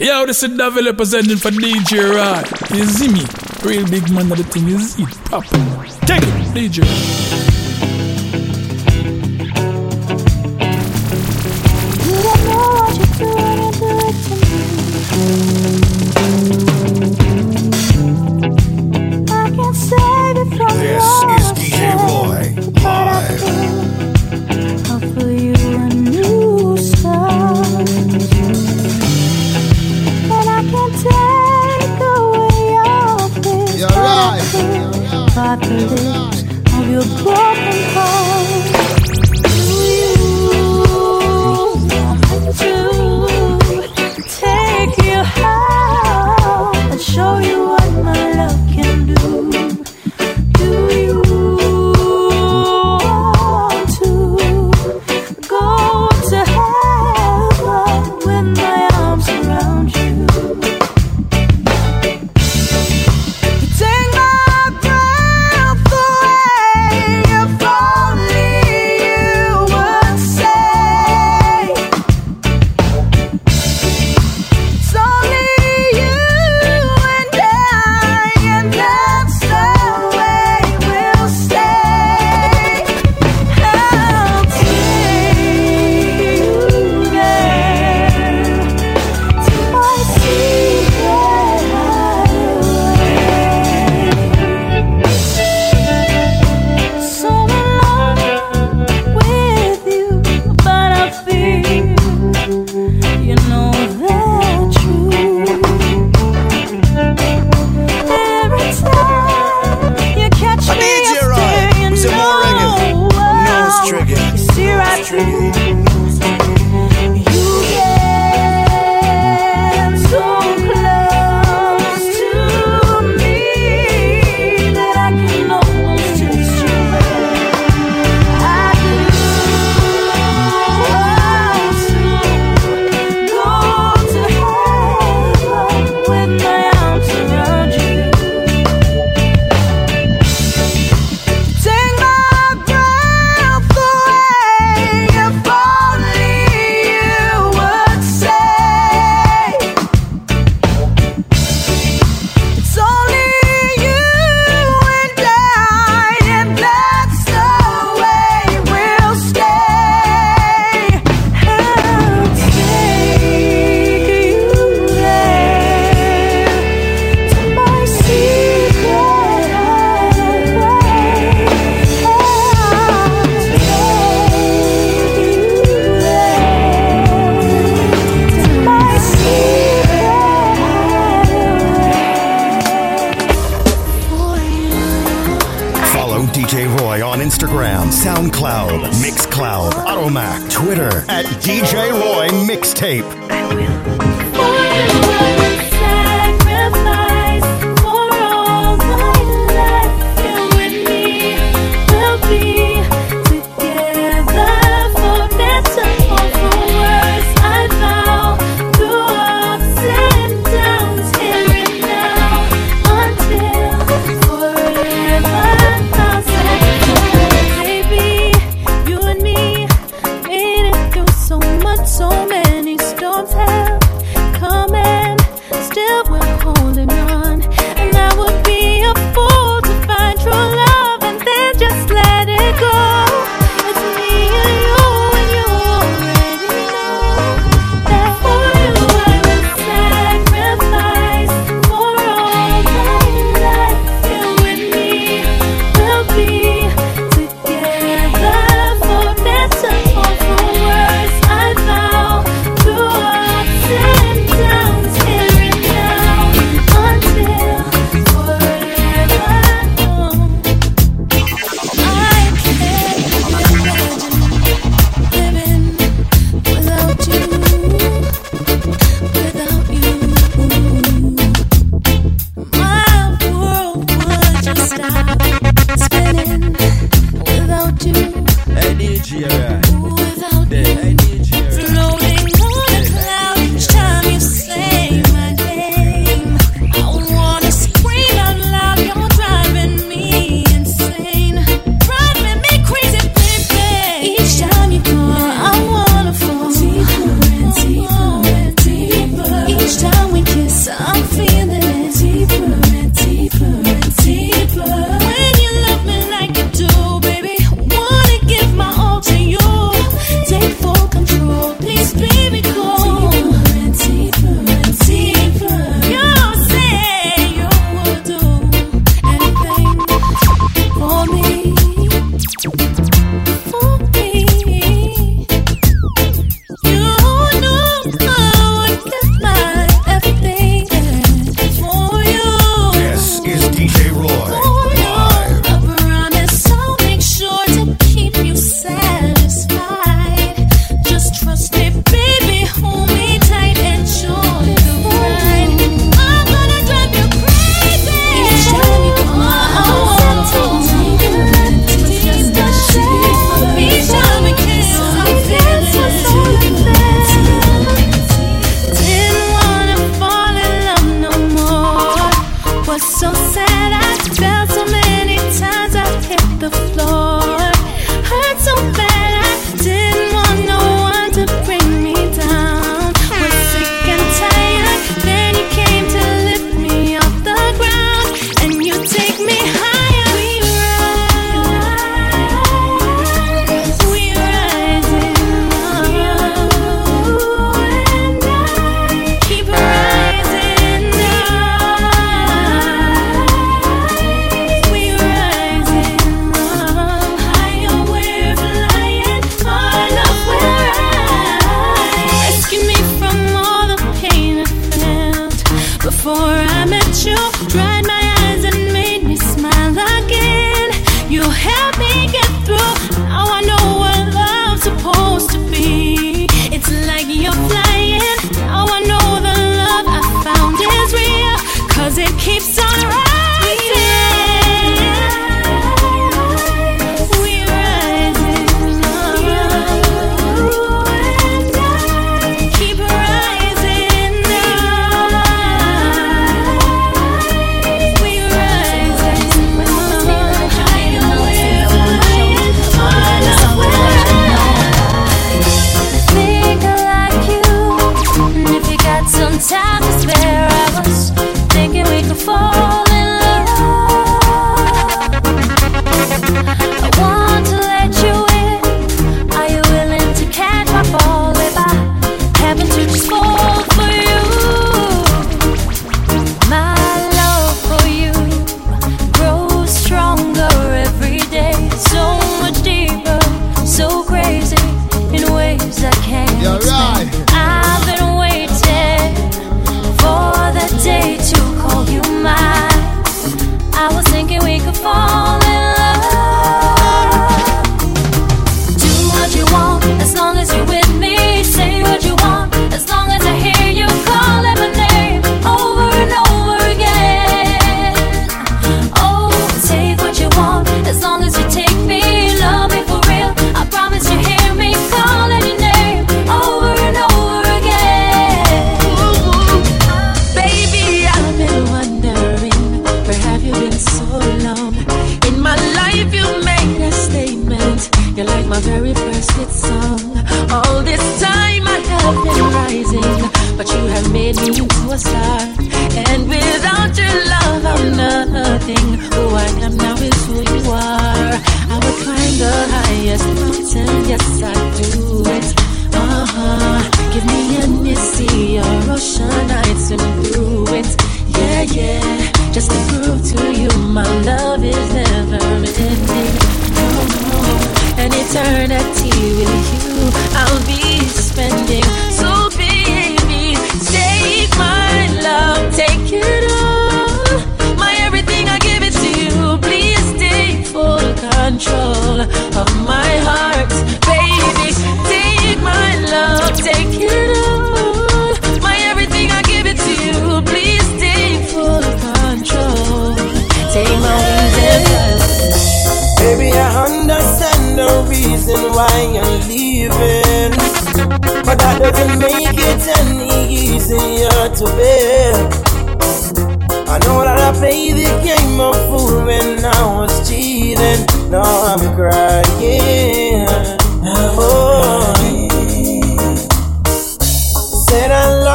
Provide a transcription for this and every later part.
Yo, this is David representing for DJ Rod. You see me? Real big man of the thing, you it proper. Take it, DJ. So many storms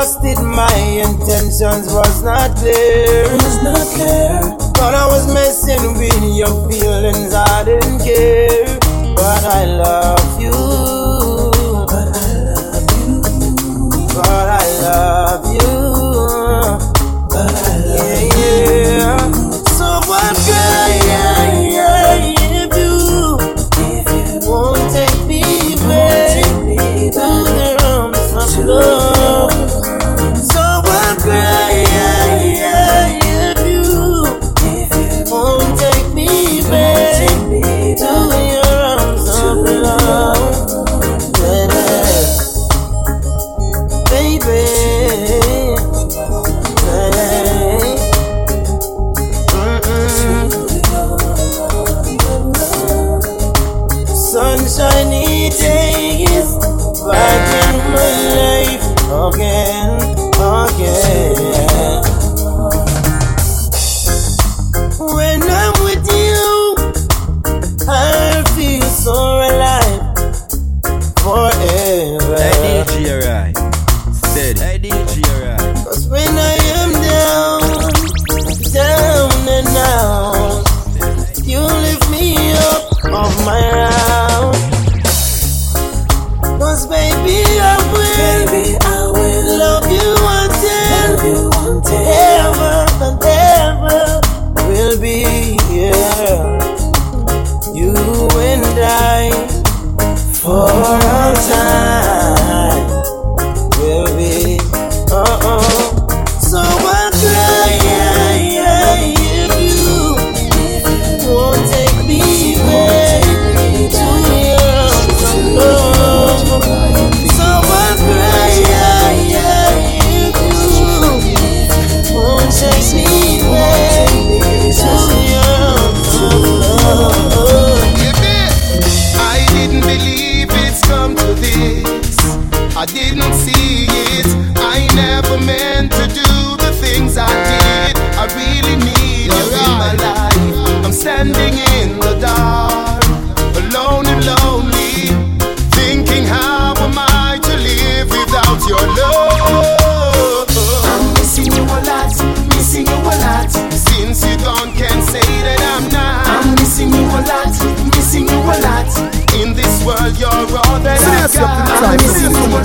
busted, my intentions was not clear. Was not clear. But I was messing with your feelings, I didn't care. But I love you.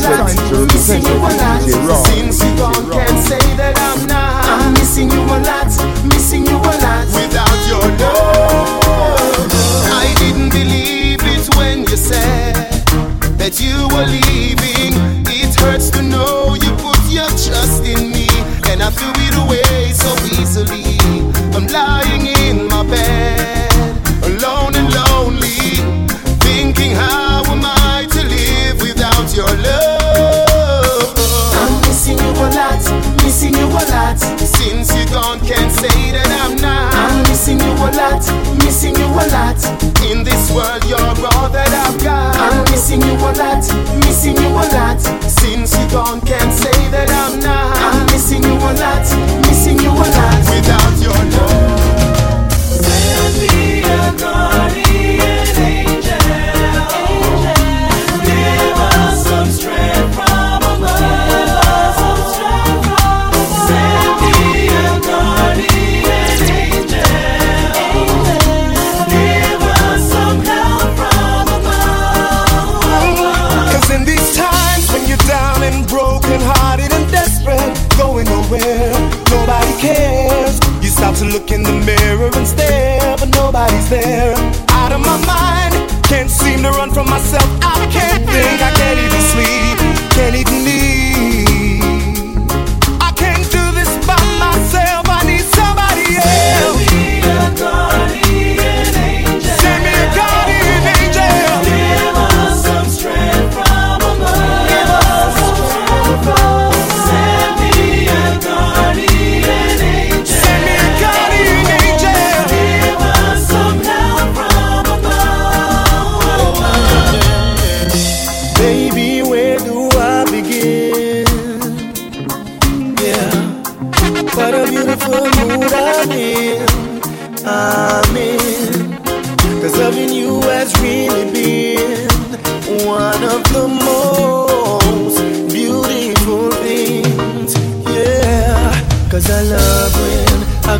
Valentine's. Missing you a lot. Since you gone, can't say that I'm not. I'm missing you a lot. Missing you a lot. Without your love, I didn't believe it when you said that you were leaving. It hurts to know you put your trust in me, and I threw it away so easily. I'm lying. lot, missing you a lot. In this world, you're all that I've got. I'm missing you a lot, missing you a lot. Since you gone, can't say that I'm not. I'm missing you a lot, missing you a lot. Without your love, where be a garden. there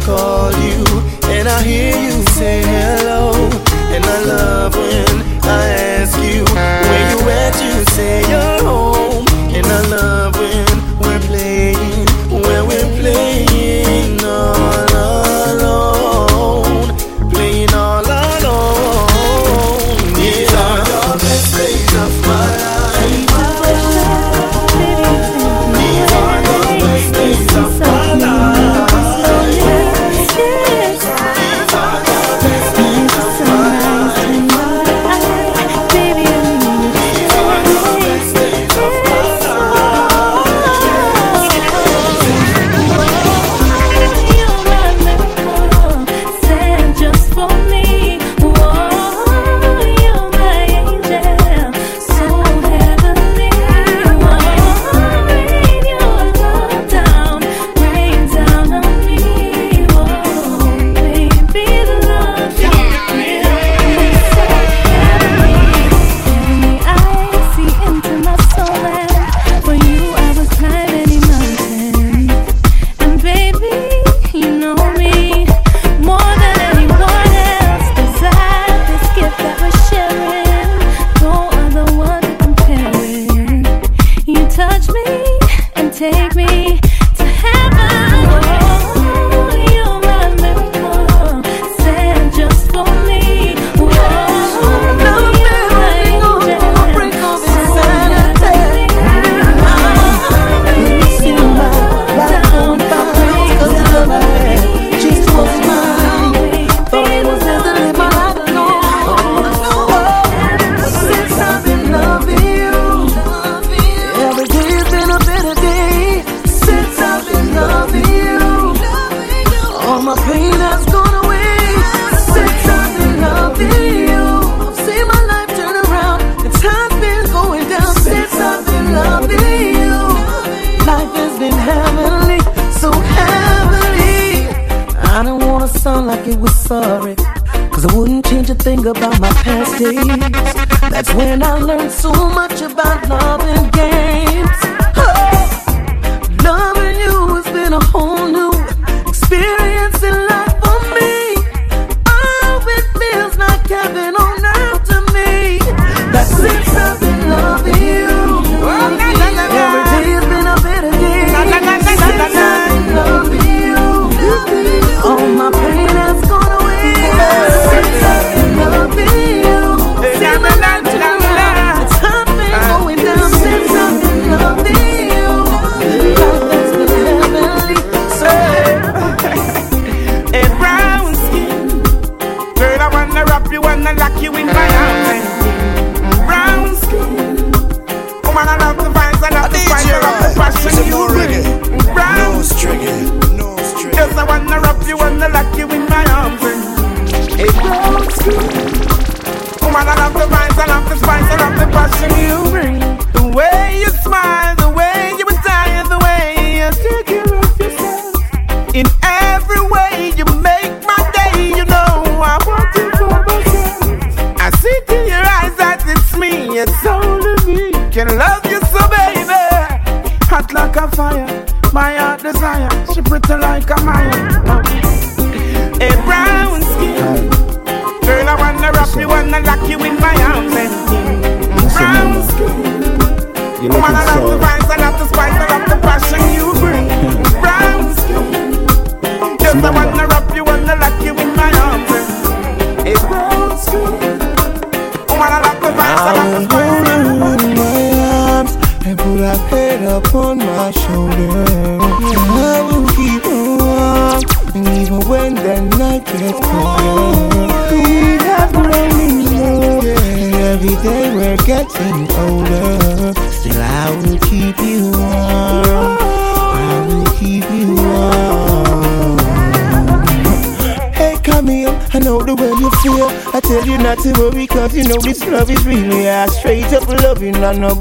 call you and I hear you say hello. And I love when I ask you.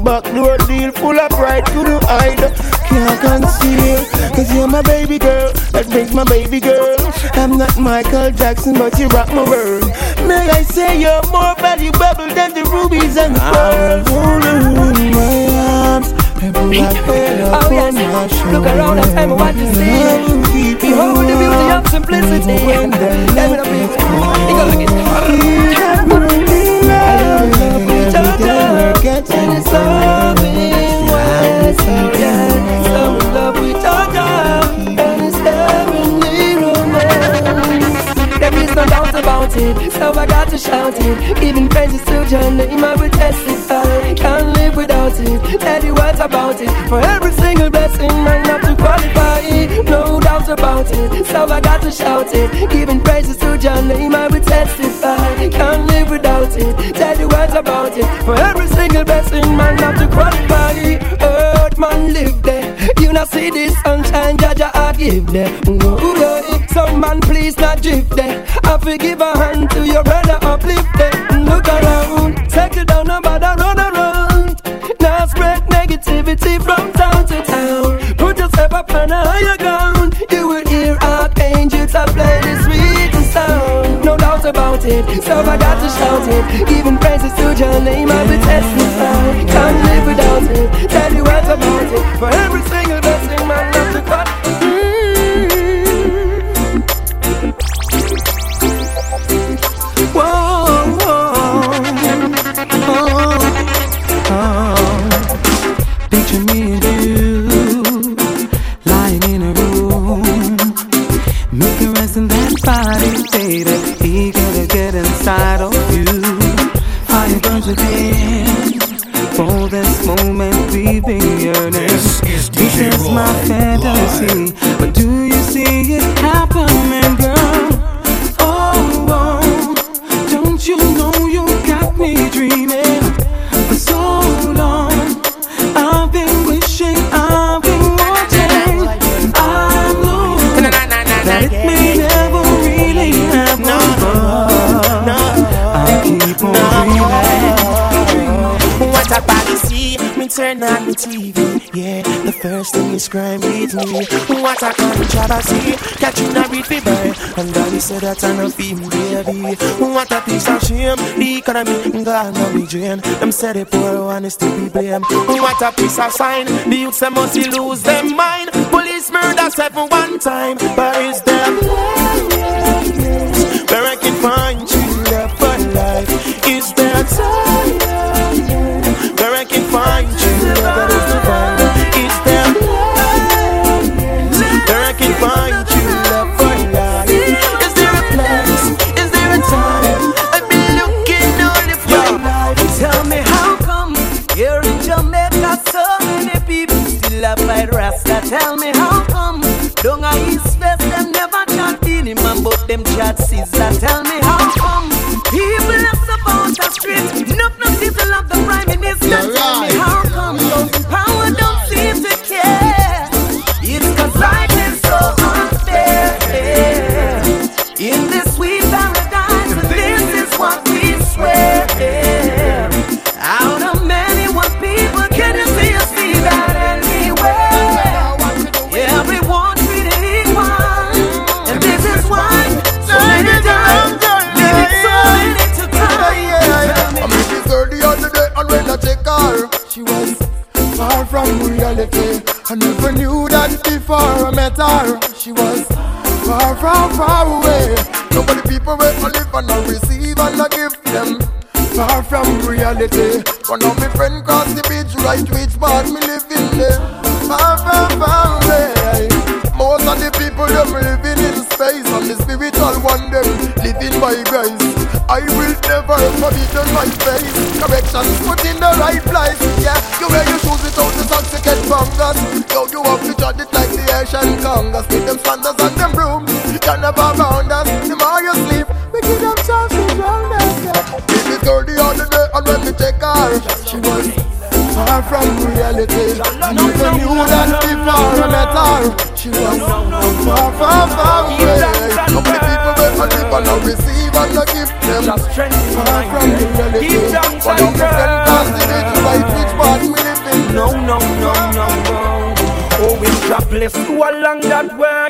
back door deal full of pride to the hide. Can't conceal, cause you're my baby girl. That makes my baby girl. I'm not Michael Jackson, but you rock my world. May I say you're more valuable than the rubies and the ah. pearls. I'm in my arms. Oh yes, look around and tell me what you see. Behold the beauty of simplicity. Let me know, you, Take a look at forgetting loving was so yeah, so in love with and it's heavenly romance. There is no doubt about it, so I got to shout it. Even praises to your name, I will testify. Can't live without it. Tell you what about it. For every single blessing, I have to qualify songs about it, so I got to shout it. Giving praises to your name, I will testify. Can't live without it, tell the words about it. For every single blessing, man, have to qualify. Earth, man, live there. You not see this sunshine, Jaja, I give there. Ooh, some man, please not drift there. I forgive a hand to your brother, uplift there. Look around, settle down, nobody run around. Now spread negativity from town to town. Put yourself up on a higher ground. about it. So I got to shout it. Even praises to your name, I'll be testifying. Can't live without it. Tell you what about it. For everything a controversy, catching a for boy. And daddy said that I'm a female baby. What a piece of shame, the economy gone on the drain. Them said the poor one is to be blamed. What a piece of sign, the youths them must lose their mind. Police murder seven one time, but it's them. where I can find them chat Tell me her She was. Far, far, far away. Nobody people where I live and I receive and I give them. Far from reality. One of my friend cross the beach right which part me living there. Far, far, far away. Most of the people them living in space And the spiritual one them living by grace. I will never forbidden my face Correction put in the right place. Yeah, you wear your shoes without the socks you get fungus Yo, you have to judge it Asian Congress With them standards and them brooms You can never bound us The more you sleep, we give them chance to drown us this girl the other day and when we check her She was far from reality. I never knew that before I met her She was far, far, far away How many people will I live and I receive and I give them? Far from reality. One of my friends passed Shall bless you along that way.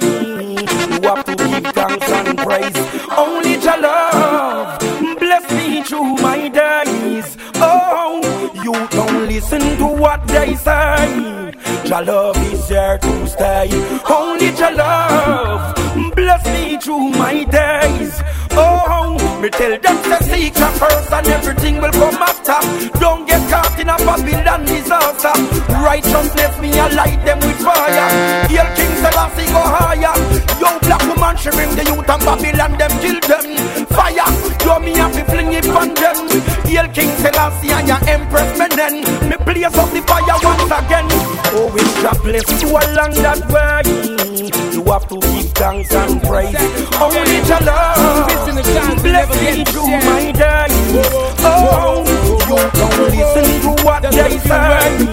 You have to give thanks and praise. Only your love bless me through my days. Oh, you don't listen to what they say. Your love is here to stay. Only your love bless me through my days. Oh, oh, me tell them to seek your first and everything will come after. Don't get caught in a Babylon disaster. Righteousness me I light them with fire. Hail King Selassie go higher. Yo, black woman, she bring the youth and Babylon them kill them. Fire, yo me have to fling it on them. Hail King Selassie and your Empress Menen. Me blaze up the fire once again. Oh, we shall bless you along that way. You have to give thanks and praise. Only your love bless me through my days. Oh, you don't listen to what they say.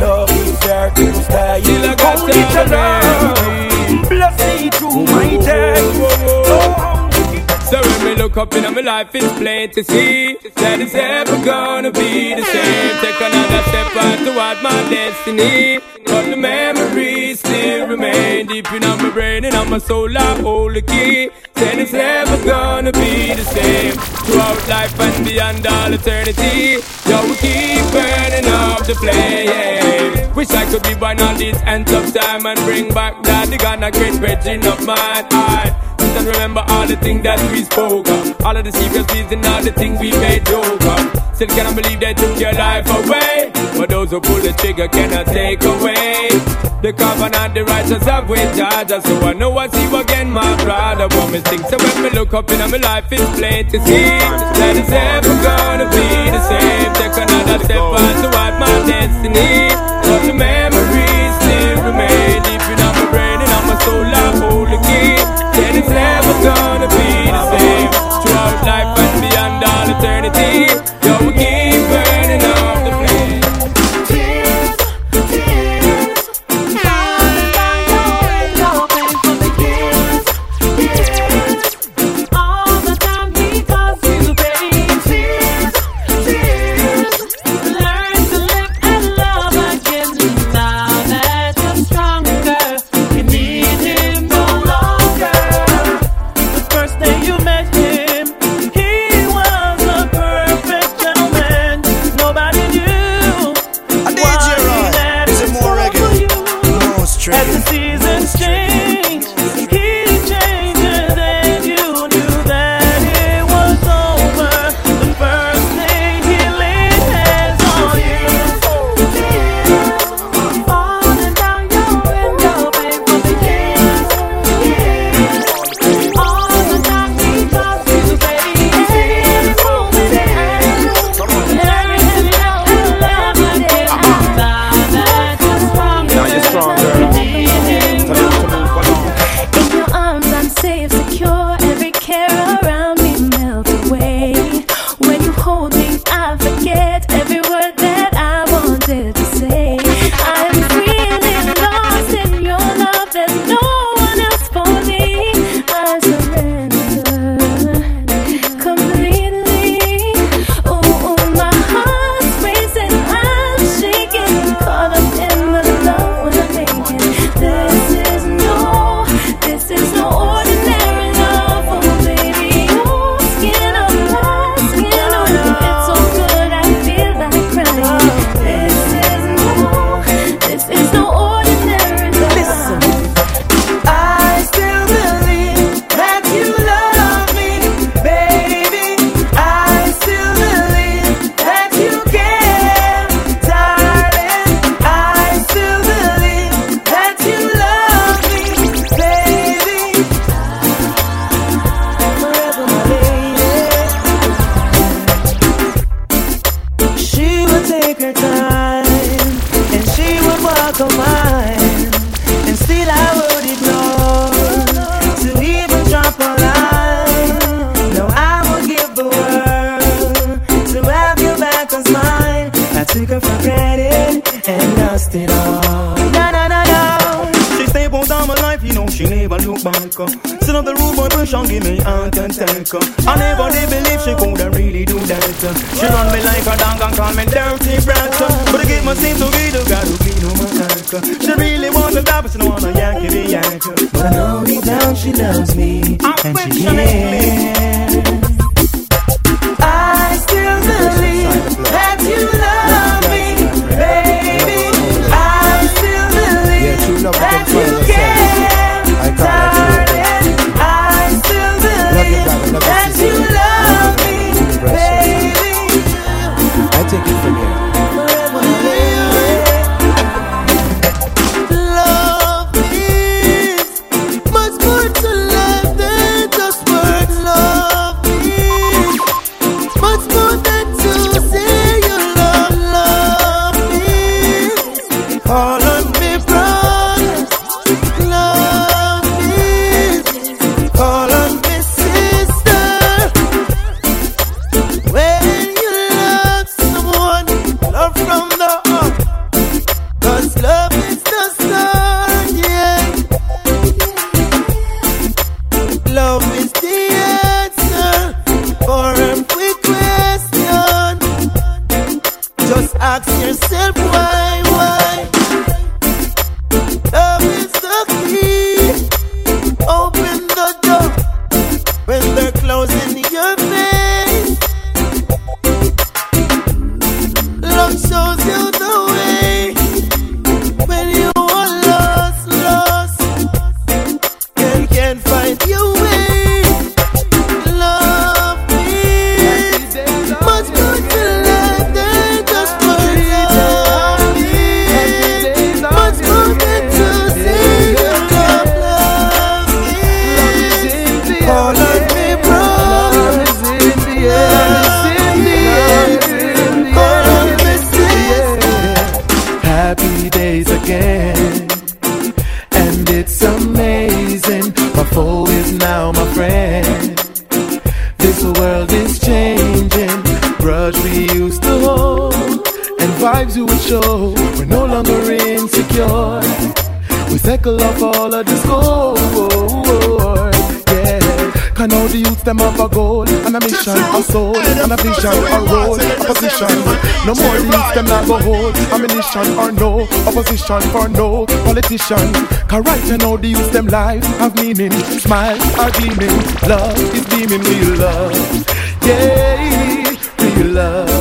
Love is there to stay. Only your love bless me through my. Oh. Look up in my life, it's plain to see that it's never gonna be the same. Take another step on toward my destiny. But the memories still remain deep in my brain and on my soul. I hold the key. Said it's never gonna be the same. Throughout life and beyond all eternity. Yo, we keep burning up the flame. Wish I could be born on these ends of time and bring back that the Ghana great virgin of mine. I and remember all the things that we spoke of. All of the secret deeds and all the things we made joke of. Still cannot believe they took your life away. But those who pull the trigger cannot take away. The covenant, the righteous have with Georgia. So I know I see you again, my brother. Me think. So when me look up in my life, it's plain to see that it's never gonna be the same. Take another step on toward my destiny. But the memories still remain deep in my brain and on my soul. I hold key. Then it's never gonna be the same. solution for no politician. Can right you all the use them life have meaning. Smiles are gleaming, love is beaming, real love. Yeah, real love.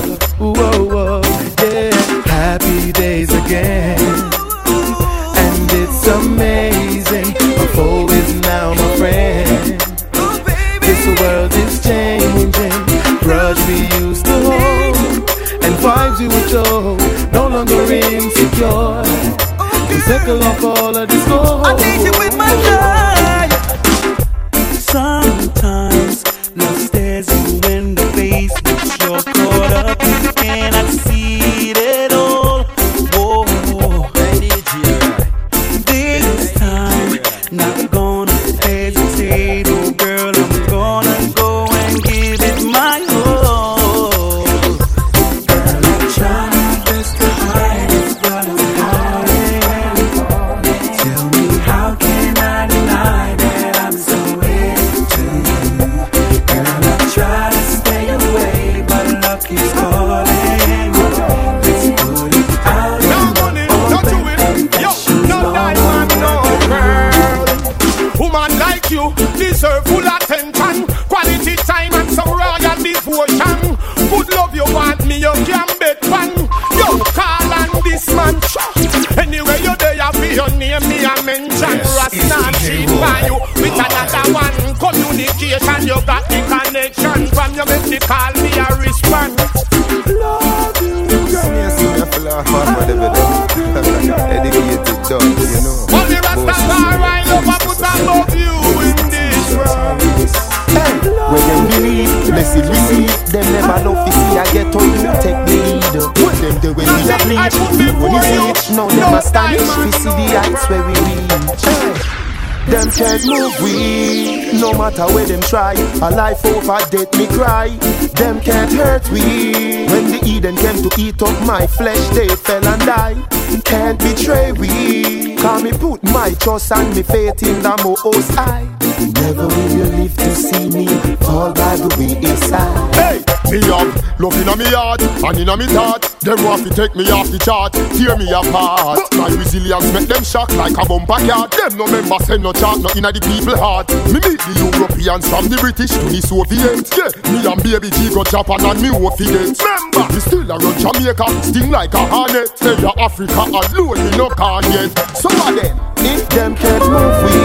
peace and me faith in the most high. Never will you live to see me fall by the wayside. Hey, me up, love inna me heart and inna me thought. Them want to take me off the chart, tear me apart. My resilience make them shock like a bumper car. Them no member send no chart, no inna the people heart. Me meet the Europeans from the British to the Soviet. Yeah, me and baby G go Japan and me hope fi get. We still a run Jamaica, sting like a hornet. Say your Africa alone, we no can yet. So what then? If them can't move we,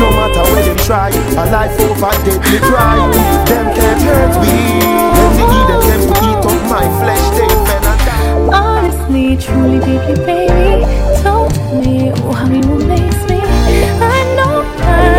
no matter where them try, a life over deadly cry. Them can't hurt we, and the Eden them will eat up my flesh, they fell and die. Honestly, truly, deeply, baby, told me oh, I mean will makes me. I know I.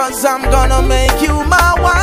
cause I'm gonna make you my wife.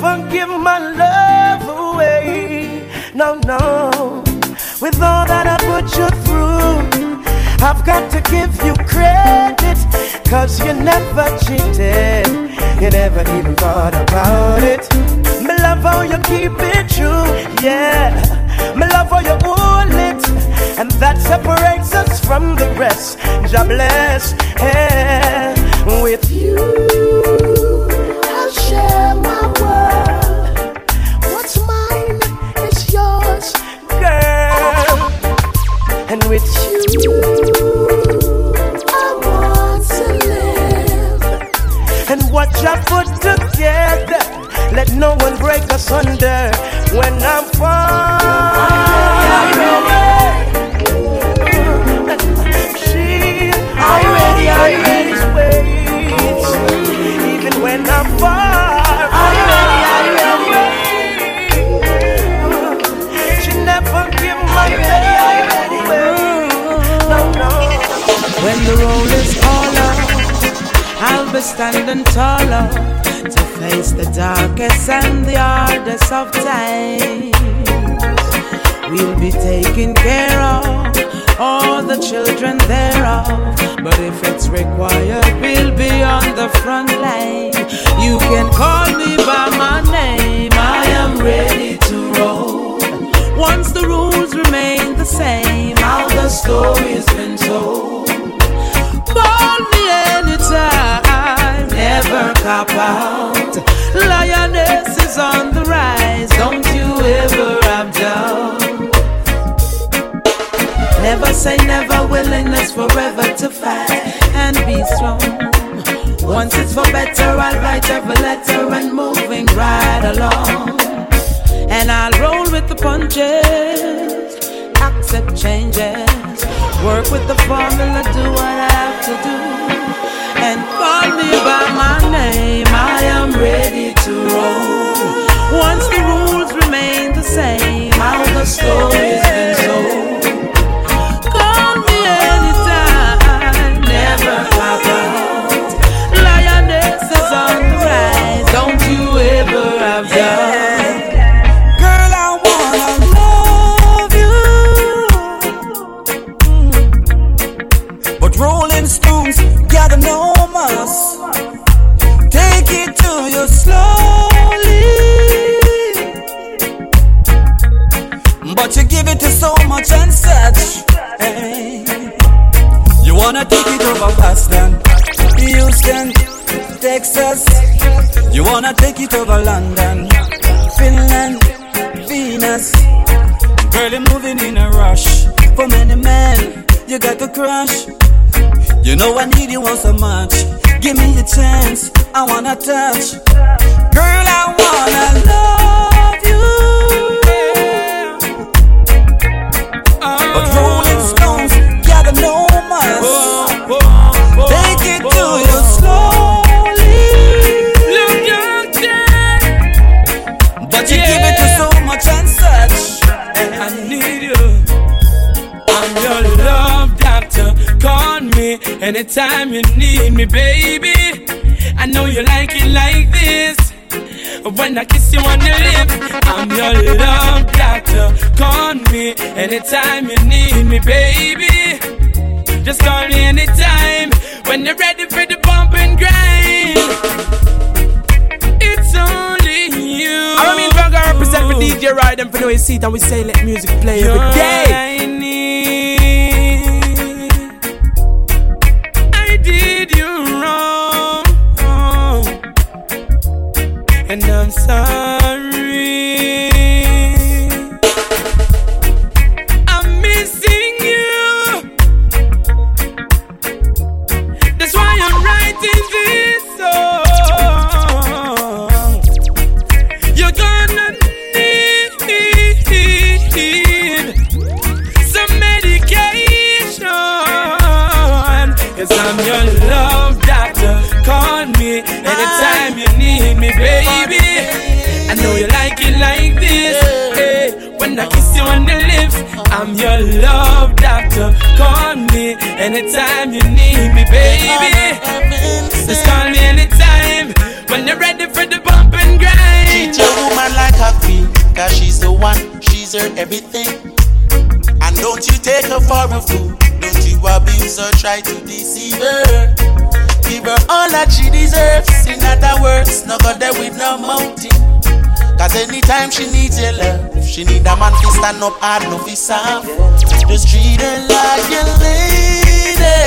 Never give my love away. No, no. With all that I put you through, I've got to give you credit. Cause you never cheated. You never even thought about it. Me love how you keep it true. Yeah. Me love how you hold it. And that separates us from the rest. God bless. Yeah. With you, be standing taller to face the darkest and the hardest of times. We'll be taking care of all the children thereof. But if it's required, we'll be on the front line. You can call me by my name, I am ready to roll. Once the rules remain the same, how the story's been told. Out. Lioness is on the rise, don't you ever have. Never say never, willingness forever to fight and be strong. Once it's for better, I'll write every letter and moving right along. And I'll roll with the punches, accept changes, work with the formula, do what I have to do. And call me by my name, I am ready to roll. Once the rules remain the same, how the story's been Wanna take it over London, Finland, Venus. Girl, you're moving in a rush. For many men, you got the crush. You know I need you once so much. Give me a chance, I wanna touch. Girl, I anytime you need me, baby, I know you like it like this. When I kiss you on the lips, I'm your love doctor. Call me anytime you need me, baby. Just call me anytime when you're ready for the bump and grind. It's only you. I mean, Virgo represent for DJ Ride and for the seat, and we say let music play every day. She need a man to stand up hard, no fi soft. Just treat her like a lady.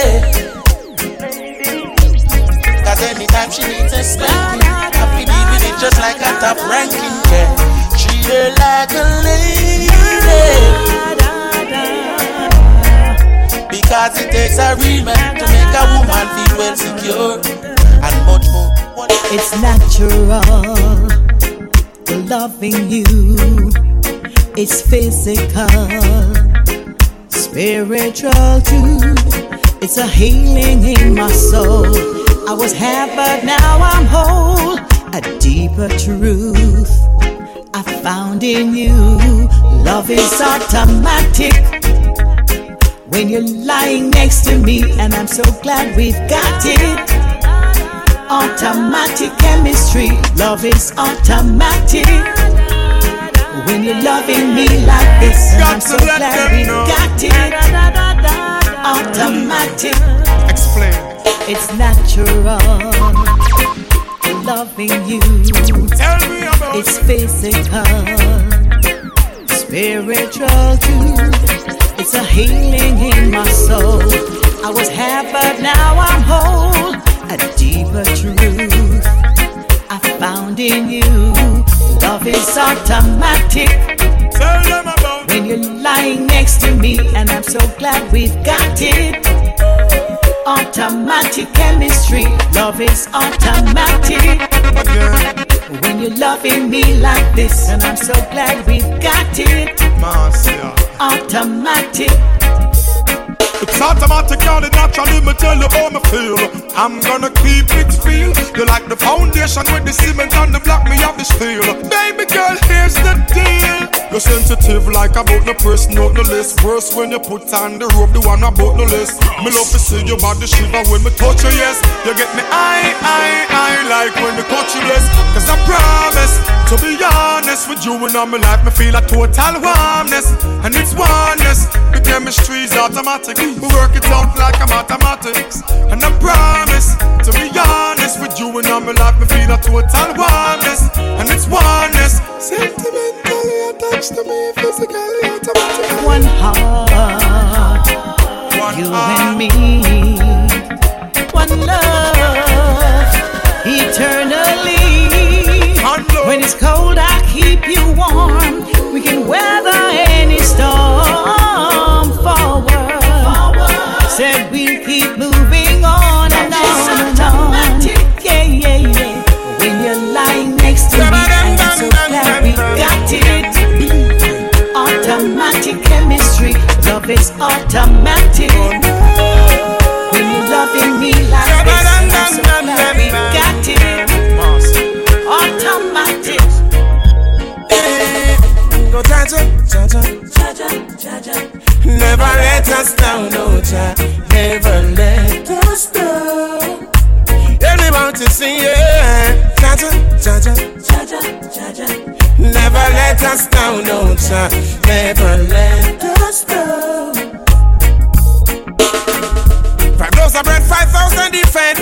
Cause anytime she needs a spanking, fi deal with it just like a top ranking girl. Treat her like a lady. Because it takes a real man to make a woman feel well secure and much more. It's natural, loving you. It's physical, spiritual too. It's a healing in my soul. I was half, but now I'm whole. A deeper truth I found in you. Love is automatic when you're lying next to me, and I'm so glad we've got it. Automatic chemistry, love is automatic. When you're loving me like this, and I'm so glad we got it. Automatic. Explain. It's natural. Loving you. Tell me about It's physical. Spiritual too. It's a healing in my soul. I was half, but now I'm whole. A deeper truth I found in you. Love is automatic. Tell them about When you're lying next to me, and I'm so glad we've got it. Automatic chemistry, love is automatic. When you're loving me like this, and I'm so glad we've got it. Marcia. Automatic. It's automatic, all it naturally, me tell you how me feel. I'm gonna keep it real. You like the foundation with the cement and the block, me have the steel. Baby girl, here's the deal. You're sensitive like about the press, note no less. Worse when you put on the rope, the one about no less. Me love to see your body shiver when me touch you, yes. You get me I, I, I like when me touch you, bless. Cause I promise to be honest with you and all my life, me feel a total warmness. And it's oneness. The chemistry's automatic. We work it out like a mathematics. And I promise to be honest with you and all my life, me feel a total warmness. And it's oneness. Sentimentally attached to me, physically automatic. One heart, you and me. One love, eternally. When it's cold, I keep you warm. We can weather any storm. Said we'll keep moving on and on and on. Yeah, yeah, yeah. When you're lying next to me, I'm so glad we got it. Automatic chemistry, love is automatic. When you're loving me like this, Never let us down, no cha. Never let us down. Everyone to see you. Jaja, Jaja, Jaja, Jaja. Never let us down, no child. Never let us down. Five loaves of bread, five thousand defend.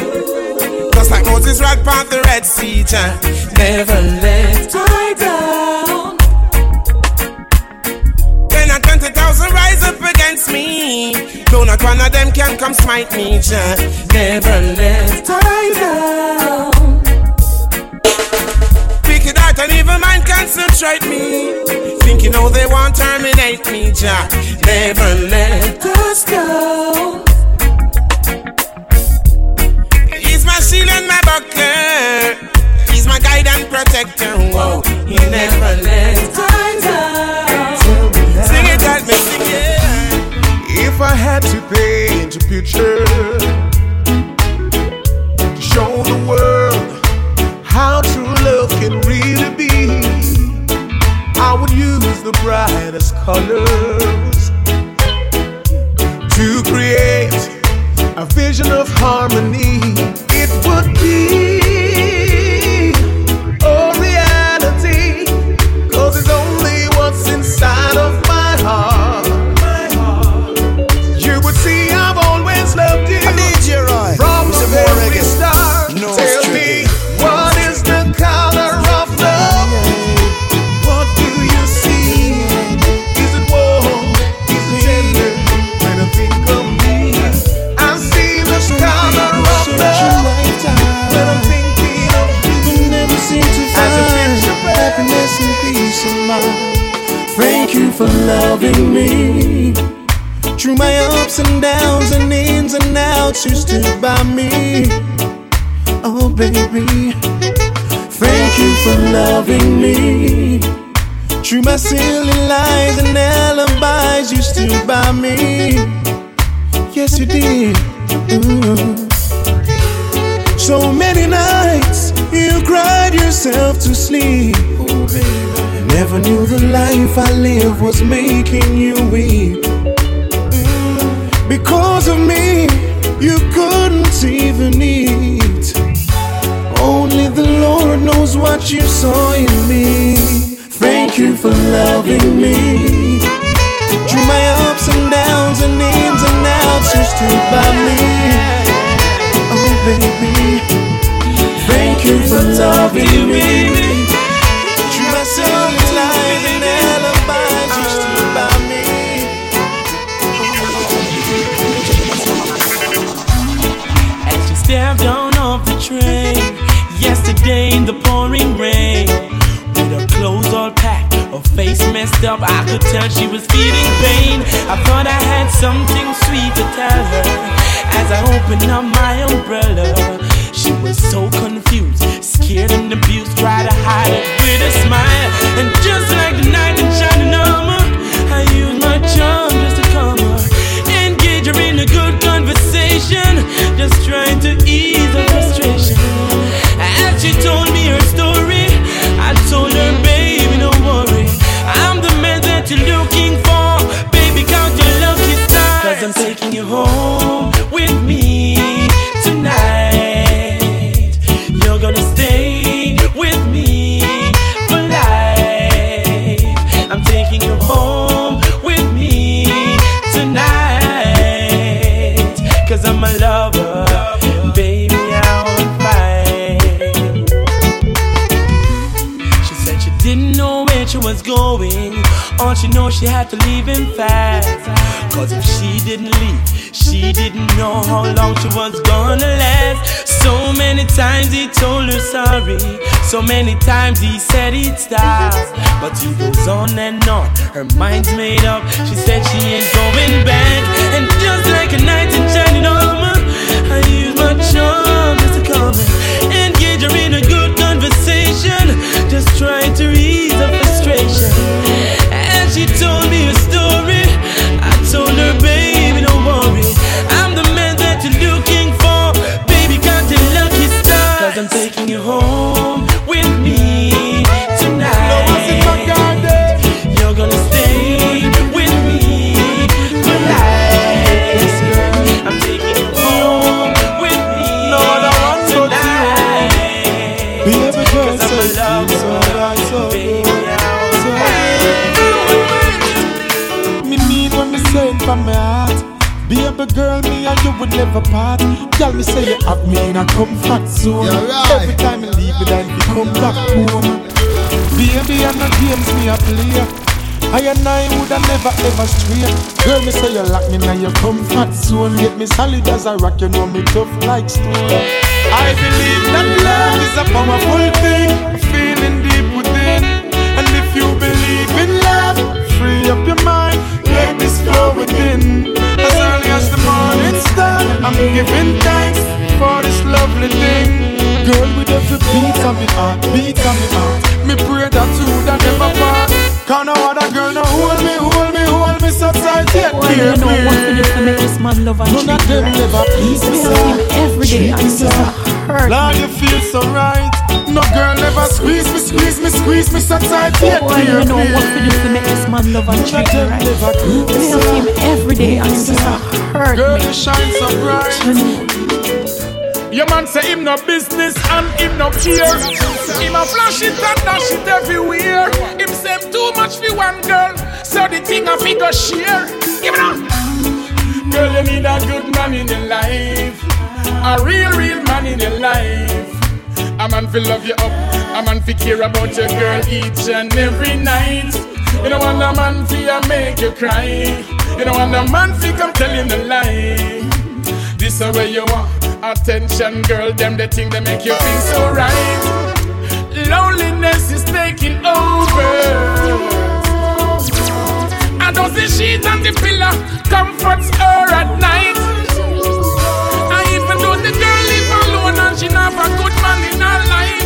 Just like Moses rocked past the Red Sea, child. Never let I down. Against me. Though not one of them can come smite me, child. Never let I down. Wicked heart and evil mind concentrate me. Thinking how they want terminate me, Jah. Never let us go. He's my shield and my buckler. He's my guide and protector. Whoa, he never let us down. If I had to paint a picture to show the world how true love can really be, I would use the brightest colors to create a vision of harmony. It would be for loving me. Through my ups and downs and ins and outs, you stood by me. Oh, baby. Thank you for loving me. Through my silly lies and alibis, you stood by me. Yes, you did. Ooh. So many nights you cried yourself to sleep. Oh, Never knew the life I live was making you weep. Because of me, you couldn't even eat. Only the Lord knows what you saw in me. Thank you for loving me. Through my ups and downs and ins and outs, you stood by me. Oh, baby. Thank you for loving me. Train. Yesterday in the pouring rain, with her clothes all packed, her face messed up, I could tell she was feeling pain. I thought I had something sweet to tell her. As I opened up my umbrella. She was so confused, scared and abused, tried to hide it with a smile, and just like the knight in shining I'm you home She had to leave him fast. Cause if she didn't leave, she didn't know how long she was gonna last. So many times he told her sorry. So many times he said he'd stop. But he goes on and on. Her mind's made up. She said she ain't going back. And just like a knight in shining armor, I use my charm just to come and engage her in a good conversation. Just trying to ease her frustration. She told me a story, I told her, baby, don't worry. I'm the man that you're looking for. Baby, count your lucky stars. Cause I'm taking you home with me baby girl, me and you would never part. Tell me say you have me in a comfort zone. Right. Every time you leave me, then you come back home. Baby, I'm not games me a play. I and I woulda never ever stray. Girl, me say you lock me in your comfort zone. Get me solid as a rock, you know me tough like stone. I believe that love is a powerful thing, feeling deep within. And if you believe love and None of treat you them right? never please me, Me him every day and it's just a hurt Lord, you feel so right. No girl never squeeze me, squeeze me, squeeze me so tight Why dear, you know what to do to make this man love and of treat them right? never please Me me, him every day and it's just a hurt Girl, me. you shine so bright. Your man say him no business and him no care. Him a flash it and dash it everywhere. Him say too much for one girl, so the thing a figure share. Girl, you need a good man in your life, a real, real man in your life. A man fi love you up, a man fi care about your girl each and every night. You don't want a man fi make you cry. You don't want a man fi come tell you the lie. This is where you want attention, girl. Them the thing that make you feel so right. Loneliness is taking over. I don't see sheet on the pillow comforts her at night. I even though the girl live alone and she not a good man in her life.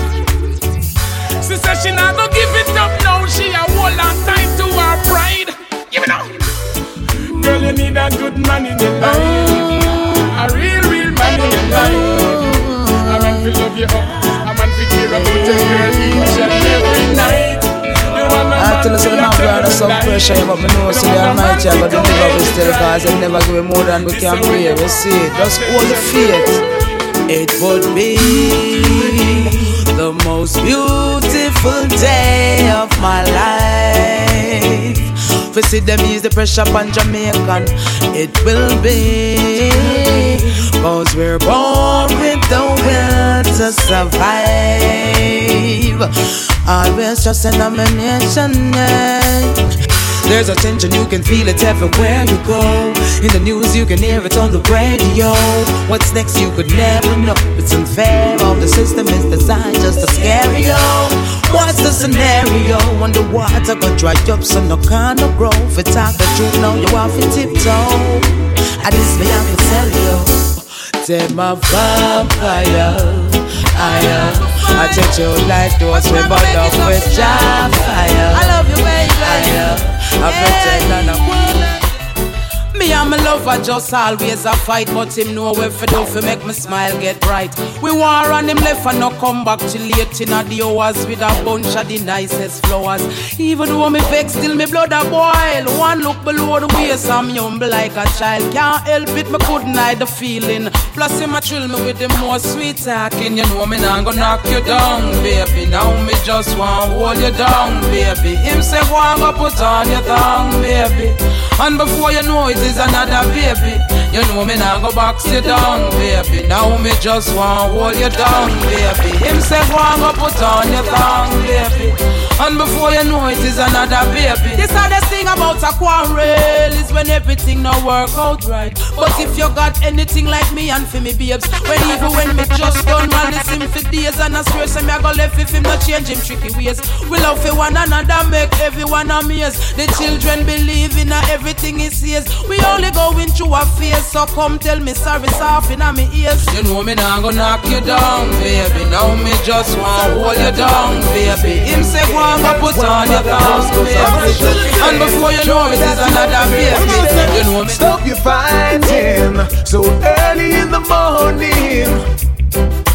She said she not gonna give it up now. She a hold on tight to her pride. Give it up. Girl, you need a good man in your life. A real, real man in your life. A man fi love you up. A man fi care about your girl and every night. Tell us the man we're some pressure, but me know so the Almighty I got deliver we still cause He never give me more than we can bear. We see just hold the faith. It would be the most beautiful day of my life. For see them ease the pressure on Jamaican, it will be. Cause we're born with the will to survive. Always trust in our nation, yeah. There's a tension, you can feel it everywhere you go. In the news, you can hear it on the radio. What's next, you could never know. It's unfair, all the system is designed just to scare you. What's the scenario? Underwater, go dry up, so no kind of grow. For talk the truth, now you off to tiptoe. I just me have to tell you. Take my vampire, I I touch you like those we burn up with job fire. I love you, baby. I protect and I me and my lover just always a fight, but him know where for do for make me smile get bright. We war on him left and no come back till late in the hours with a bunch of the nicest flowers. Even though me vex, still me blood a boil. One look below the waist, I'm humble like a child. Can't help it, me couldn't hide the feeling. Plus him a thrill me with the more sweet talking. You know me not gonna knock you down, baby. Now me just want hold you down, baby. Him say go and go put on your tongue, baby. And before you know it another baby. You know me now go box you down, baby. Now me just want hold you down, baby. Him say go and go put on your tongue, baby. And before you know it is another baby. This hardest thing about a quarrel is when everything no work out right. But if you got anything like me and for me babes, when even when me just done man malice him for days and I swear say me I go left if him not change him tricky ways. We love for one another, make everyone amazed. The children believe in everything he says. We only going through a phase, so come tell me sorry, soft in me ears. You know me now go knock you down, baby. Now me just want hold you down, baby. Him say go and go put on your thongs, baby. And before you know it is another baby. You know me. Stop your fighting so early in the morning.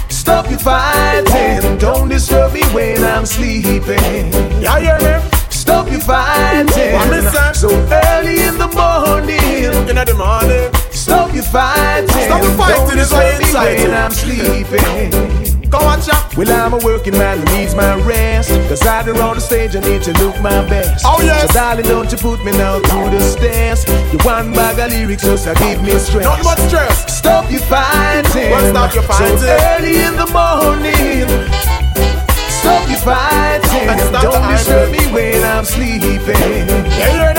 Stop your fighting. Don't disturb me when I'm sleeping. Yeah, yeah, yeah. Stop your fighting What me say? so early in the morning. In the morning. Stop your fighting. Stop your fighting, Don't it's why disturb me inside when. I'm sleeping. Go watch Well, I'm a working man who needs my rest. Cause out there on the stage, I need to look my best. Oh, yes. So, darling, don't you put me now through the stairs. You one bag of lyrics, just to give me stress. Not much stress. Stop you fighting. Well, stop your fighting. So early in the morning. Stop you fighting. Stop Don't disturb me when I'm sleeping. Yeah, you're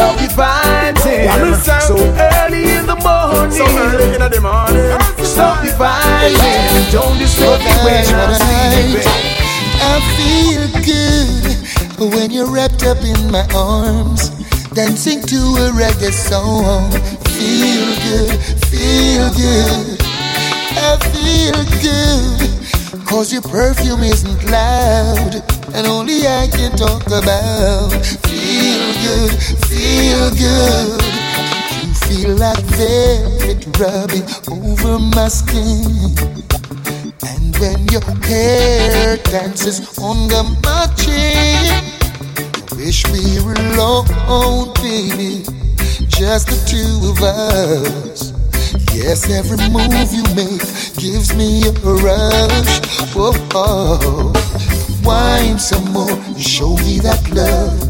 not. Stop you fighting. What is that? So early in the morning. So early in the morning. Stop you fighting. Don't disturb me when I'm sleeping. I feel good when you're wrapped up in my arms, dancing to a reggae song. Feel good, feel good. I feel good, cause your perfume isn't loud, and only I can talk about. Good, feel good. You feel like velvet rubbing over my skin. And when your hair dances under my chin, wish we were alone, baby, just the two of us. Yes, every move you make gives me a rush. Whoa, wine some more, and show me that love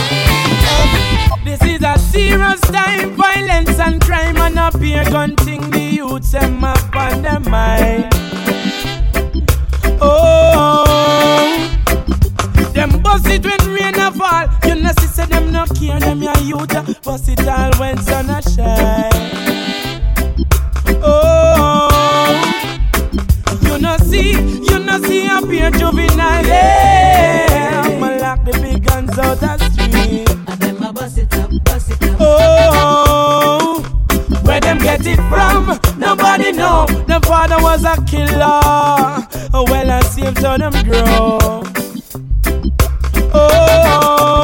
This is a serious time, violence and crime and a beer gun thing. The youths them up on their mind. Oh, them bust it when rain a fall. You know, see, say them no care, them your youth bust it all when sun a shine. Oh, you know, see, you know, see a beer juvenile. Yeah, I'ma lock the big guns out Oh, where them get it from? Nobody know. The father was a killer. Oh, well, I saved how them grow. Oh,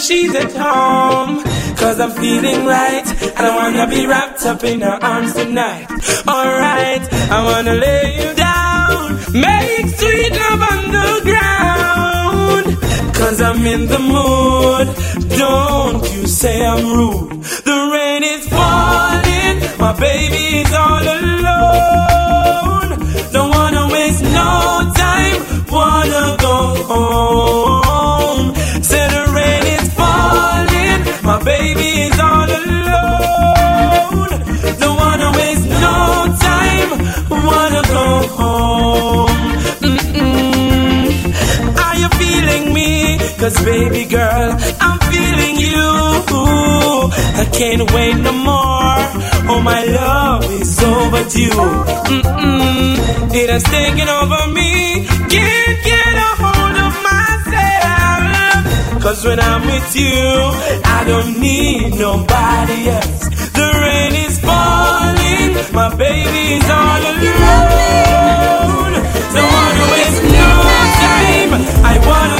she's at home. Cause I'm feeling right. And I wanna be wrapped up in her arms tonight. Alright, I wanna lay you down. Make sweet love on the ground. Cause I'm in the mood. Don't you say I'm rude. The rain is falling. My baby is all alone. Don't wanna waste no time. Wanna go home. Cause baby girl, I'm feeling you. I can't wait no more. Oh, my love is overdue. Mm-mm. It has taken over me. Can't get a hold of myself. Cause when I'm with you, I don't need nobody else. The rain is falling, my baby's all alone. Don't wanna waste no time. I wanna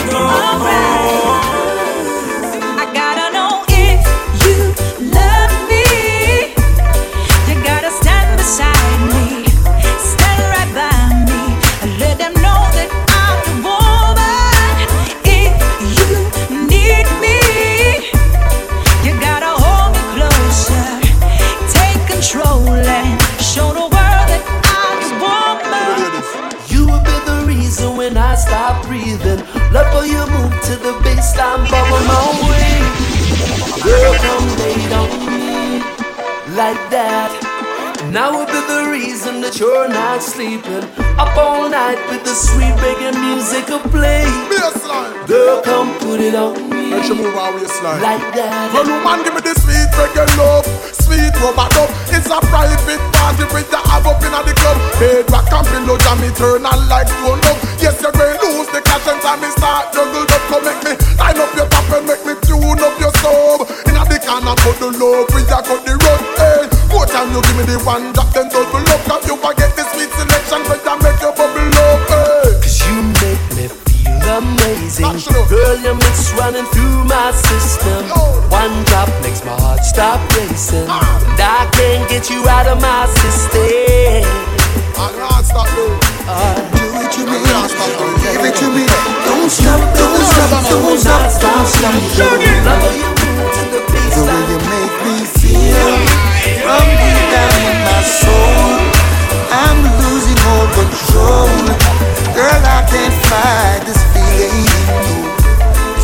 Now will be the reason that you're not sleeping. Up all night with the sweet reggae music a play. Girl, come put it on me. Make she move her waistline. Like that. Well, woman, give me the sweet reggae love, sweet rubber dub. It's a private party with the have up in the club. Bed back and pillow jam me turn on like phone up. Yes, you're going lose the cash and time me start juggle up. Come make me line up your top and make me tune up your sub. In the corner, cut the love, we a cut the more you give me the one drop, then double up. Cause you forget the sweet selection, but I make your bubble up. Hey. Cause you make me feel amazing. Girl, your mix running through my system. One drop makes my heart stop racing. Ah. And I can't get you out of my system. I can't stop though. Do it to me. Give it to me. Don't stop, don't stop, don't stop, stop, stop. Love you to the beat. The way you make me feel from down in my soul, I'm losing all control. Girl, I can't fight this feeling.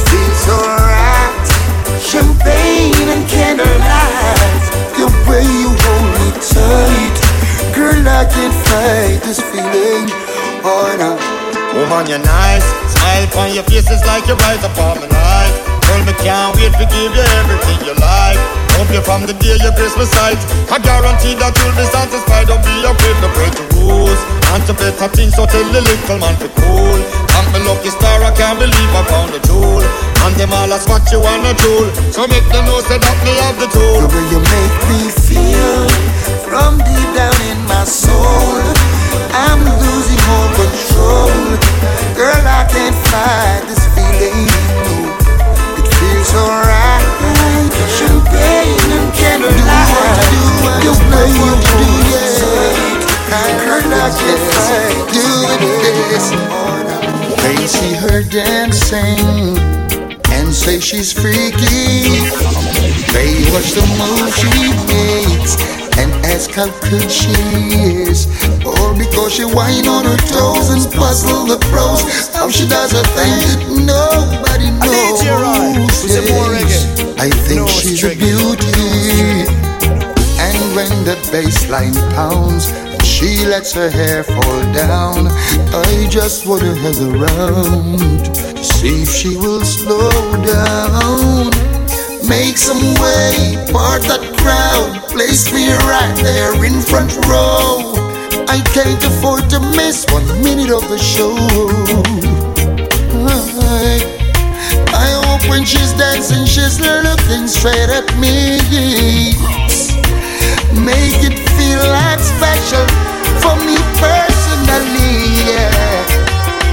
Feels so right. Champagne and. The way you hold me tight. Girl, I can't fight this feeling. Oh. Woman, you're nice. Smile on your face is like you're right upon my night. Girl, me can't wait to give you everything you like. Hope you from the day your Christmas sight. I guarantee that you'll be satisfied. Don't be afraid to break the rules. And to better things, so tell the little man to cool. Thank me lucky star, I can't believe I found a jewel. And them all ask what you wanna jewel. So make them know say that me have the tool. The way you make me feel from deep down in my soul. I'm losing all control. Girl, I can't fight this feeling. It feels alright. Champagne and candlelight. The way you do it. I can't fight doing this. They see her dancing and say she's freaky. They watch the move she makes and ask how good she is. All because she whine on her toes and puzzle the pros. How she does her thing, nobody knows. Yes, I think she's a beauty. And when the bass line pounds, she lets her hair fall down. I just wanna hang around to see if she will slow down. Make some way, part that crowd, place me right there in front row. I can't afford to miss one minute of the show. I, I hope when she's dancing, she's looking straight at me. Make it feel like special for me personally. Yeah.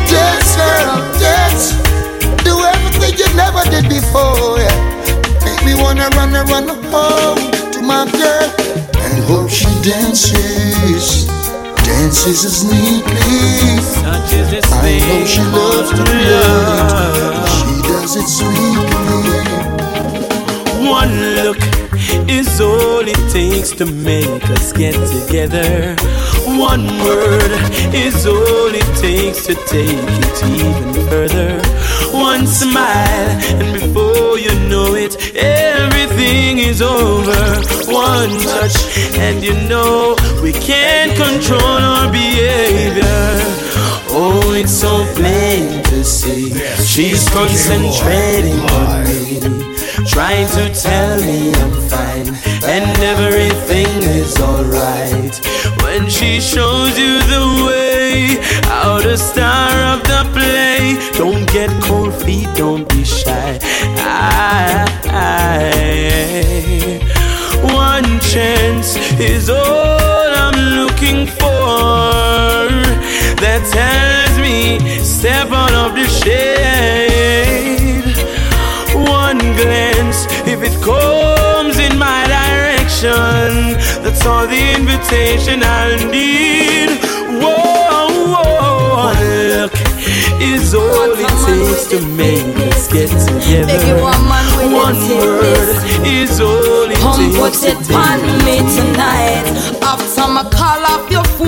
Dance, girl, dance. Do everything you never did before. Yeah. Me wanna run and run home to my girl and hope she dances. Dances as neatly. I know she loves to play. She does it sweetly. One look is all it takes to make us get together. One word is all it takes to take it even further. One smile, and everything is over. One touch, and you know we can't control our behavior. Oh, it's so plain to see. She's concentrating on me. Trying to tell me I'm fine and everything is alright. When she shows you the way, how the star of the play. Don't get cold feet, don't be shy. I, I, one chance is all I'm looking for. That tells me step out of the shade. One glance, if it comes in my direction, that's all the invitation I need. Whoa, whoa, one look is all it takes to make us get together. One word is all it takes it to on take me tonight. After my call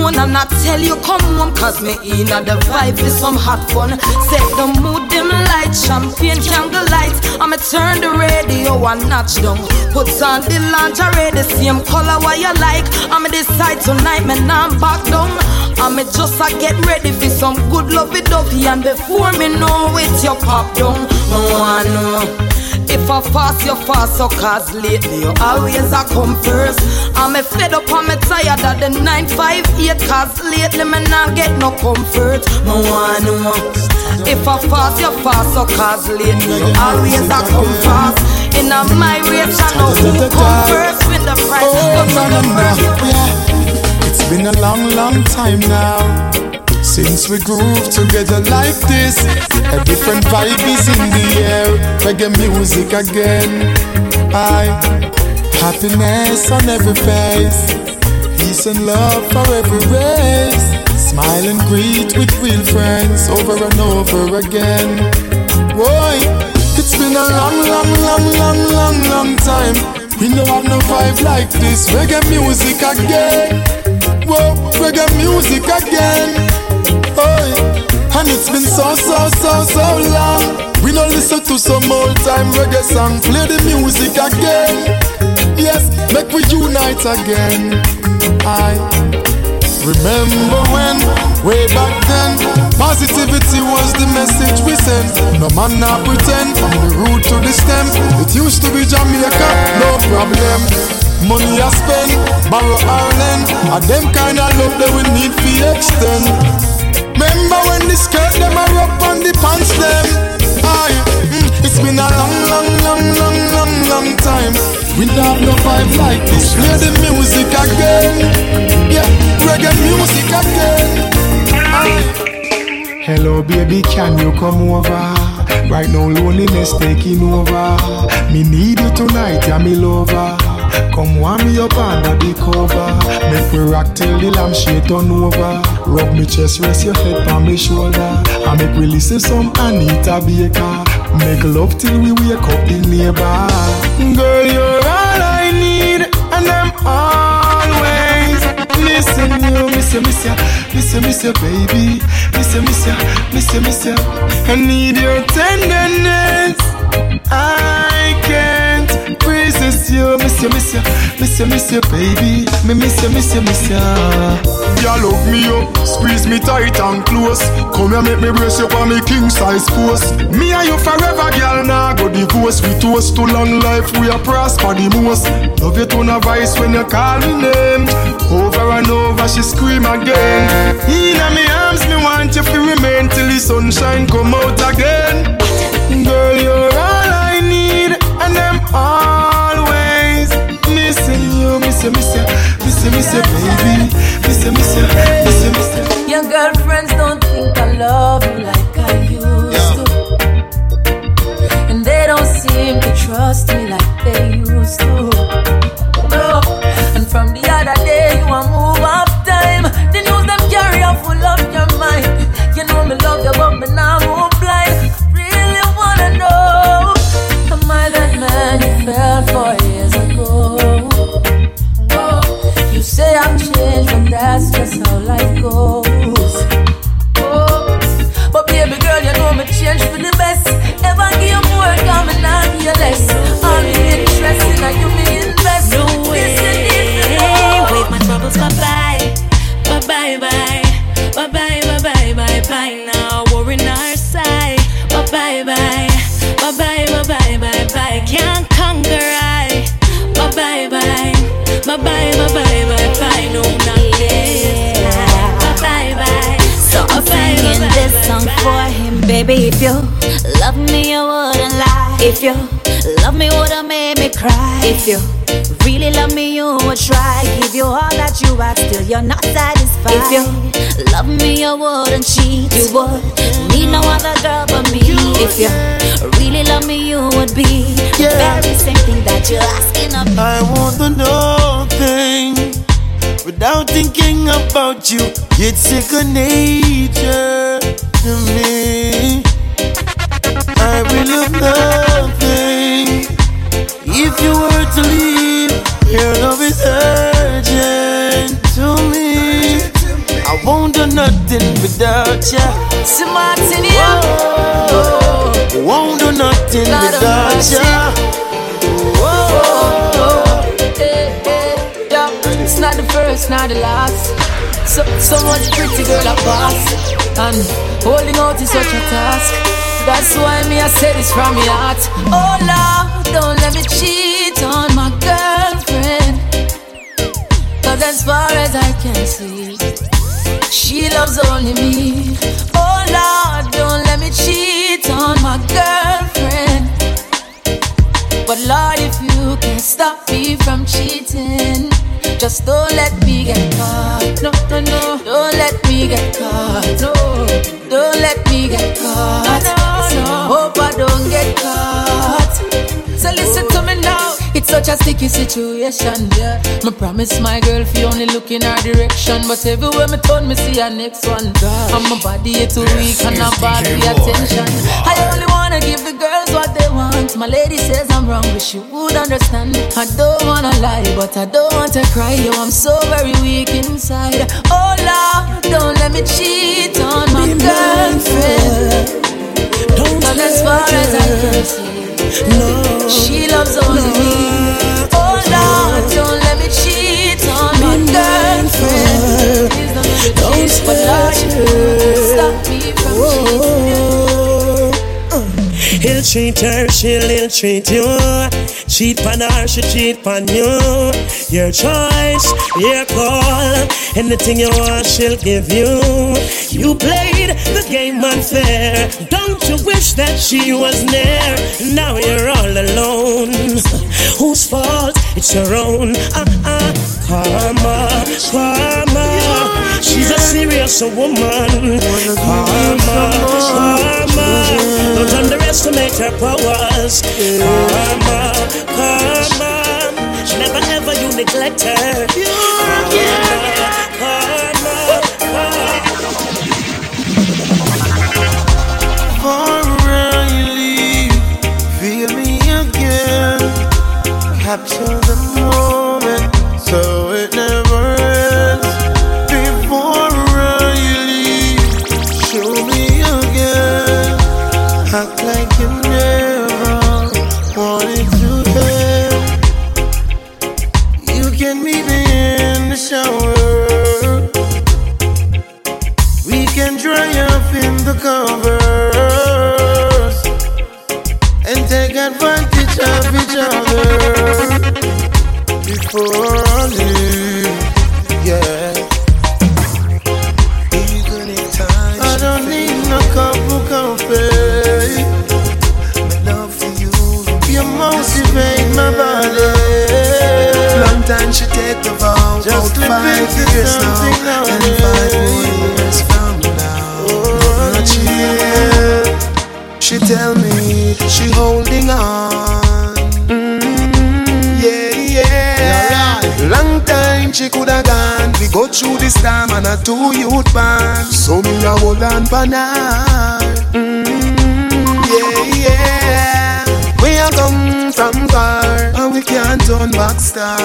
phone and I tell you come home, cause me in the vibe with some hot fun. Set the mood, dim light, champagne, candle light. I'ma turn the radio and notch down. Put on the lingerie, the same color what you like. I'ma decide tonight, man, I'm back down. I'ma just a get ready for some good lovey dovey. And before me know it, you pop down. No one know. If I fast, you fast, so cause lately you always a come first. I'm a fed up, I'm a tired of the 958, cause lately me not get no comfort. No one, no If I fast, you fast, so cause lately you always a come fast. In a my race, I know who come first with the price. Oh. Yeah. It's been a long, long time now. Since we groove together like this, a different vibe is in the air. Reggae music again. I happiness on every face, peace and love for every race. Smile and greet with real friends over and over again. Boy, it's been a long, long, long, long, long, long time. We know have no vibe like this. Reggae music again. Whoa, reggae music again. And it's been so, so, so, so long. We don't listen to some old time reggae song. Play the music again. Yes, make we unite again. I remember when, way back then, positivity was the message we sent. No man not pretend from the root to the stem. It used to be Jamaica, no problem. Money I spend, borrow or lend, and them kind of love that we need to extend. Remember when the skirt them are up on the pants them? Aye, mm, it's been a long, long, long, long, long, long time. We have no vibe like this. Play the music again. Yeah, reggae music again. Aye. Hello, baby, can you come over? Right now, loneliness taking over. Me need you tonight, yeah, me lover. Come warm me up under the cover. Make we rock till the lampshade turn over. Rub me chest, rest your head on me shoulder. I make we listen some Anita Baker. Make love till we wake up the neighbor. Girl, you're all I need, and I'm always missing you. Miss you, miss you, miss you, miss you, baby. Miss you, miss you, miss you, miss you. I need your tenderness. I resist you, miss you, miss you, miss you, miss you, baby. Me miss you, miss you, miss you. Girl, look me up, squeeze me tight and close. Come here, make me brace you on me king size post. Me and you forever, girl. Now go divorce. We toast to long life, we are prosper the most. Love you to a voice when you call me name. Over and over, she scream again. In my arms, me want you to remain till the sunshine come out again. Girl, you're you, miss you, miss you, miss you, miss you, baby, miss you, miss you, miss you, miss you. Your girlfriends don't think I love you like I used to, and they don't seem to trust me like they you love me, wouldn't make me cry. If you really love me, you would try. Give you all that you have, still you're not satisfied. If you love me, you wouldn't cheat. You would need no other girl but me. If you really love me, you would be the very same thing that you're asking of me. I want to know things without thinking about you. It's second nature to me. I will nothing if you were to leave. Your love is urgent to me. I won't do nothing without in you. Won't do nothing of without. Yeah, it's not the first, not the last. So, so much pretty girl I pass, and holding out is such a task. That's why me I say this from my heart. Oh Lord, don't let me cheat on my girlfriend. Cause as far as I can see, she loves only me. Oh Lord, don't let me cheat on my girlfriend. But Lord, if you can stop me from cheating, just don't let me get caught. No, no, no. Don't let me get caught. No, don't let me get caught. No. Hope I don't get caught. So listen to me now. It's such a sticky situation, yeah. Me promise my girl fi only look in her direction, but everywhere me turn, me see her next one. And my body is too weak and I'm bad for attention. I only wanna give the girls what they want. My lady says I'm wrong, but she would understand. I don't wanna lie, but I don't want to cry. Yo, I'm so very weak inside. Oh Lord, don't let me cheat on my girlfriend. Don't as far as I can see. No. She loves only me. Oh Lord, don't let me cheat on my girlfriend. Please don't let me cheat, but Lord, you stop me from cheating. He'll treat her, she'll ill treat you. Cheat on her, she cheat on you. Your choice, your call. Anything you want, she'll give you. You played the game unfair. Don't you wish that she was near? Now you're all alone. Whose fault? It's your own. Ah ah, karma, karma. She's a serious woman. Karma, karma. Don't underestimate her powers. Karma, karma. Never ever you neglect her. Karma, karma, you leave, feel me again. Capture the moment so it she coulda gone. We go through this time and a two youth band So me a hold on for now. Mm, Yeah, yeah. We a come from far And we can't turn back star.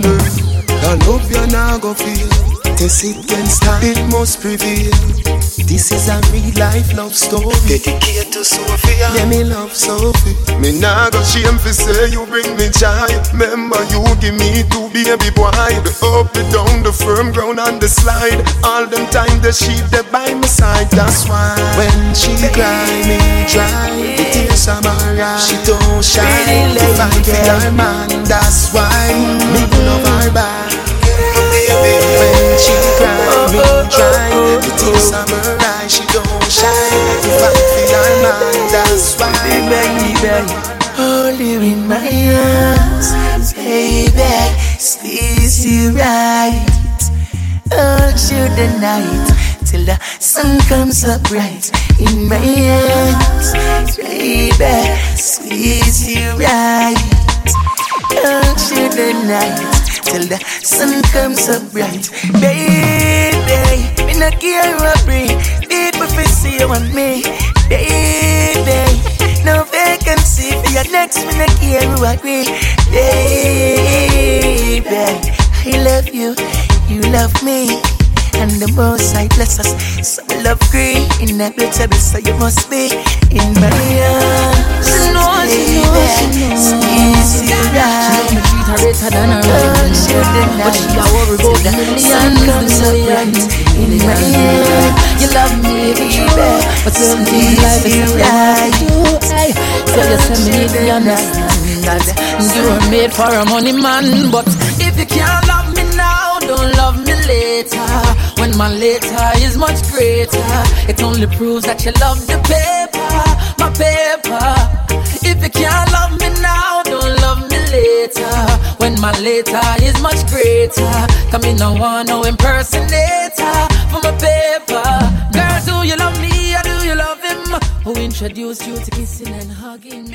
The love you now go feel Test it can start It must prevail This is a real life love story Dedicated to Sophia Yeah, me love Sophie Me nah go shame fi say you bring me joy. Remember you give me two baby boy. The up, the down, the firm ground and the slide. All them time the sheep that by my side. That's why When she cry, me dry The tears from my eyes She don't shine Really If I like get her man That's why Me love her back When she cry, me The She don't shine That's why you in my arms Baby Squeeze you right Hold you the night Till the sun comes up bright In my arms Baby Squeeze you right you the night Till the sun comes up bright Baby Me not care what bring People fi see you and me Baby No vacancy for your next Me not care who agree Baby I love you You love me and the most I bless us. So we love green, inevitable, so you must be in my arms. She knows, she knows, she knows. Easy She ride. know me treat her better than her Touch you the But she a night. Worry about Till the the sun millions, comes the up millions, bright in the my millions. arms. You love me, baby, but in life is not you. So you say me to understand. standard. You were made for a money man, but if you can't love me now, don't love me later. When my later is much greater, it only proves that you love the paper, my paper. If you can't love me now, later. When my later is much greater, come in, no one, no impersonator for my paper. Girl, do you love me or do you love him? Who introduced you to kissing and hugging?